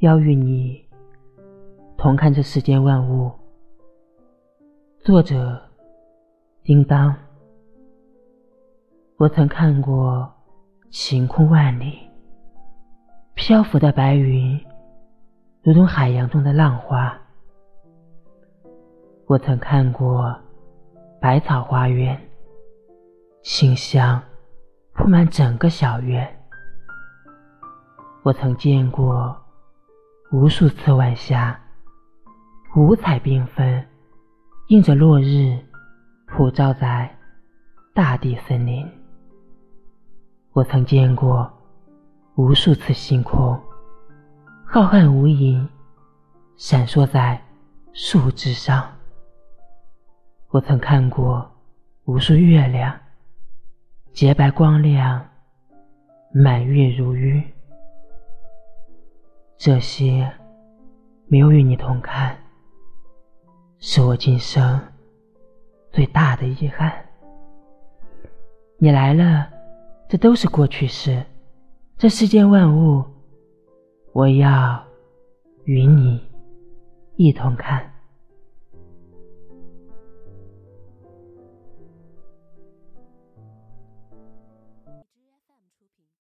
要与你同看这世间万物。作者：叮当。我曾看过晴空万里，漂浮的白云如同海洋中的浪花。我曾看过百草花园，清香铺满整个小院。我曾见过无数次晚霞，五彩缤纷，映着落日，普照在大地森林。我曾见过无数次星空，浩瀚无垠，闪烁在树枝上。我曾看过无数月亮，洁白光亮，满月如玉。这些没有与你同看，是我今生最大的遗憾。你来了。这都是过去式，这世间万物，我要与你一同看。